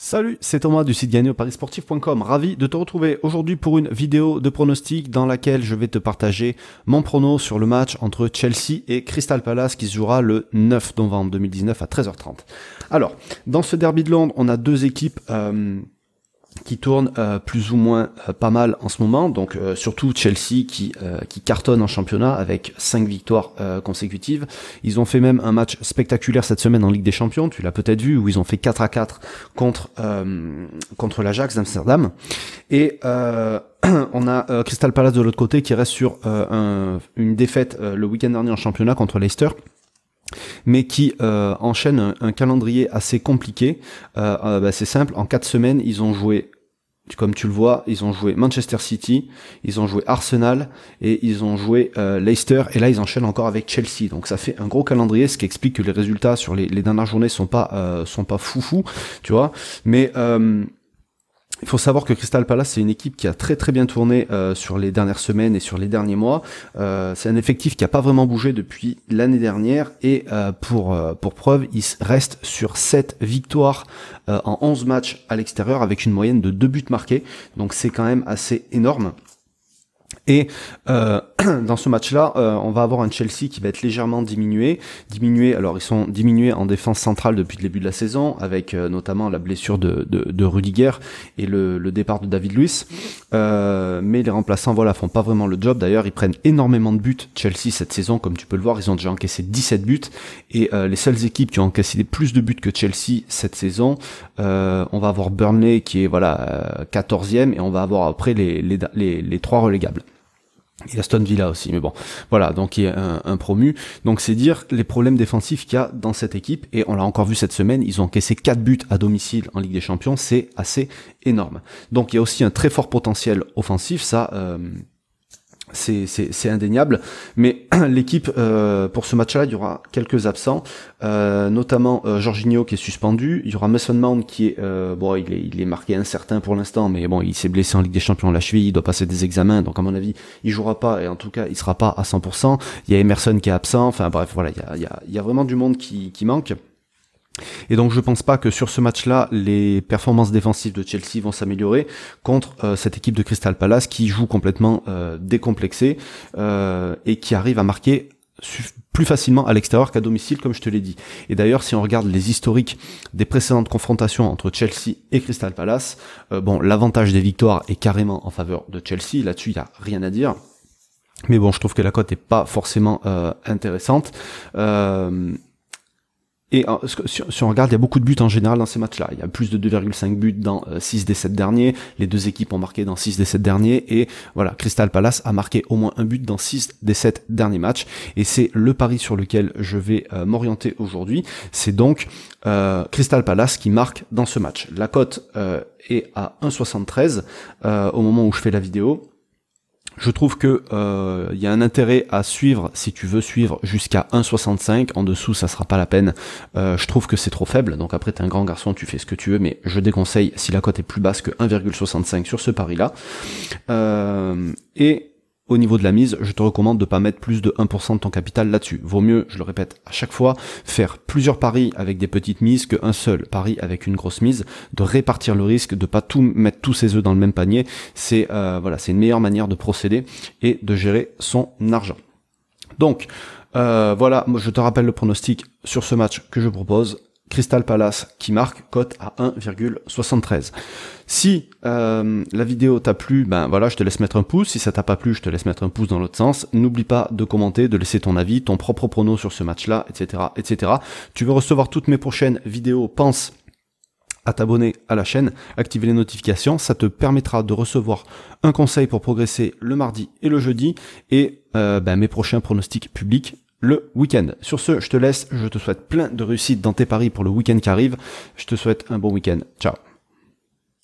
Salut, c'est Thomas du site gagné. Ravi de te retrouver aujourd'hui pour une vidéo de pronostic dans laquelle je vais te partager mon prono sur le match entre Chelsea et Crystal Palace qui se jouera le 9 novembre 2019 à 13h30. Alors, dans ce derby de Londres, on a deux équipes euh, qui tourne euh, plus ou moins euh, pas mal en ce moment, donc euh, surtout Chelsea qui, qui cartonne en championnat avec 5 victoires consécutives. Ils ont fait même un match spectaculaire cette semaine en Ligue des Champions, tu l'as peut-être vu, où ils ont fait 4 à 4 contre, contre l'Ajax d'Amsterdam. Et on a Crystal Palace de l'autre côté qui reste sur une défaite le week-end dernier en championnat contre Leicester mais qui euh, enchaîne un, calendrier assez compliqué. Euh, bah, c'est simple, en quatre semaines, ils ont joué, comme tu le vois, ils ont joué Manchester City, ils ont joué Arsenal et ils ont joué euh, Leicester. Et là, ils enchaînent encore avec Chelsea. Donc ça fait un gros calendrier, ce qui explique que les résultats sur les, les dernières journées sont pas euh, sont pas foufou, tu vois. Mais il faut savoir que Crystal Palace, c'est une équipe qui a très très bien tourné euh, sur les dernières semaines et sur les derniers mois. Euh, c'est un effectif qui a pas vraiment bougé depuis l'année dernière et euh, pour pour preuve, il reste sur 7 victoires en 11 matchs à l'extérieur avec une moyenne de 2 buts marqués. Donc c'est quand même assez énorme. Et euh, dans ce match-là, euh, on va avoir un Chelsea qui va être légèrement diminué. Diminué, alors ils sont diminués en défense centrale depuis le début de la saison, avec euh, notamment la blessure de, de, de Rudiger et le, le, départ de David Luiz. Euh, mais les remplaçants, voilà, font pas vraiment le job. D'ailleurs, ils prennent énormément de buts Chelsea cette saison, comme tu peux le voir, ils ont déjà encaissé 17 buts. Et les seules équipes qui ont encaissé plus de buts que Chelsea cette saison, on va avoir Burnley qui est voilà 14e et on va avoir après les, les, les, les trois relégables. A Aston Villa aussi, mais bon, voilà, donc il y a un, promu. Donc c'est dire les problèmes défensifs qu'il y a dans cette équipe, et on l'a encore vu cette semaine, ils ont encaissé 4 buts à domicile en Ligue des Champions, c'est assez énorme. Donc il y a aussi un très fort potentiel offensif, ça, euh, c'est indéniable. Mais l'équipe, euh, pour ce match-là, il y aura quelques absents, euh, notamment euh, Jorginho qui est suspendu. Il y aura Mason Mount qui est, euh, bon, il est, marqué incertain pour l'instant, mais bon, il s'est blessé en Ligue des Champions la cheville, il doit passer des examens, donc à mon avis, il jouera pas, et en tout cas, il sera pas à 100%. Il y a Emerson qui est absent, enfin bref, voilà, il y a, vraiment du monde qui manque. Et donc je pense pas que sur ce match-là, les performances défensives de Chelsea vont s'améliorer contre euh, cette équipe de Crystal Palace qui joue complètement euh, décomplexée euh, et qui arrive à marquer plus facilement à l'extérieur qu'à domicile, comme je te l'ai dit. Et d'ailleurs, si on regarde les historiques des précédentes confrontations entre Chelsea et Crystal Palace, bon, l'avantage des victoires est carrément en faveur de Chelsea. Là-dessus, il n'y a rien à dire. Mais bon, je trouve que la cote est pas forcément intéressante. Euh, et euh, si on regarde, il y a beaucoup de buts en général dans ces matchs-là. Il y a plus de 2,5 buts dans 6 euh, des 7 derniers. Les deux équipes ont marqué dans 6 des 7 derniers. Et voilà, Crystal Palace a marqué au moins un but dans 6 des 7 derniers matchs. Et c'est le pari sur lequel je vais euh, m'orienter aujourd'hui. C'est donc Crystal Palace qui marque dans ce match. La cote est à 1,73 au moment où je fais la vidéo. Je trouve que euh, il y a un intérêt à suivre si tu veux suivre jusqu'à 1,65. En dessous, ça sera pas la peine. Euh, je trouve que c'est trop faible. Donc après, t'es un grand garçon, tu fais ce que tu veux, mais je déconseille si la cote est plus basse que 1,65 sur ce pari-là. Euh, et au niveau de la mise, je te recommande de pas mettre plus de 1% de ton capital là-dessus. Vaut mieux, je le répète à chaque fois, faire plusieurs paris avec des petites mises qu'un seul pari avec une grosse mise, de répartir le risque, de pas tout mettre tous ses œufs dans le même panier. C'est euh, voilà, c'est une meilleure manière de procéder et de gérer son argent. Donc euh, voilà, je te rappelle le pronostic sur ce match que je propose. Crystal Palace qui marque cote à 1,73. Si euh, la vidéo t'a plu, ben voilà, je te laisse mettre un pouce. Si ça t'a pas plu, je te laisse mettre un pouce dans l'autre sens. N'oublie pas de commenter, de laisser ton avis, ton propre prono sur ce match-là, etc., etc. Tu veux recevoir toutes mes prochaines vidéos Pense à t'abonner à la chaîne, activer les notifications, ça te permettra de recevoir un conseil pour progresser le mardi et le jeudi et euh, ben, mes prochains pronostics publics le week-end. Sur ce, je te laisse, je te souhaite plein de réussite dans tes paris pour le week-end qui arrive. Je te souhaite un bon week-end. Ciao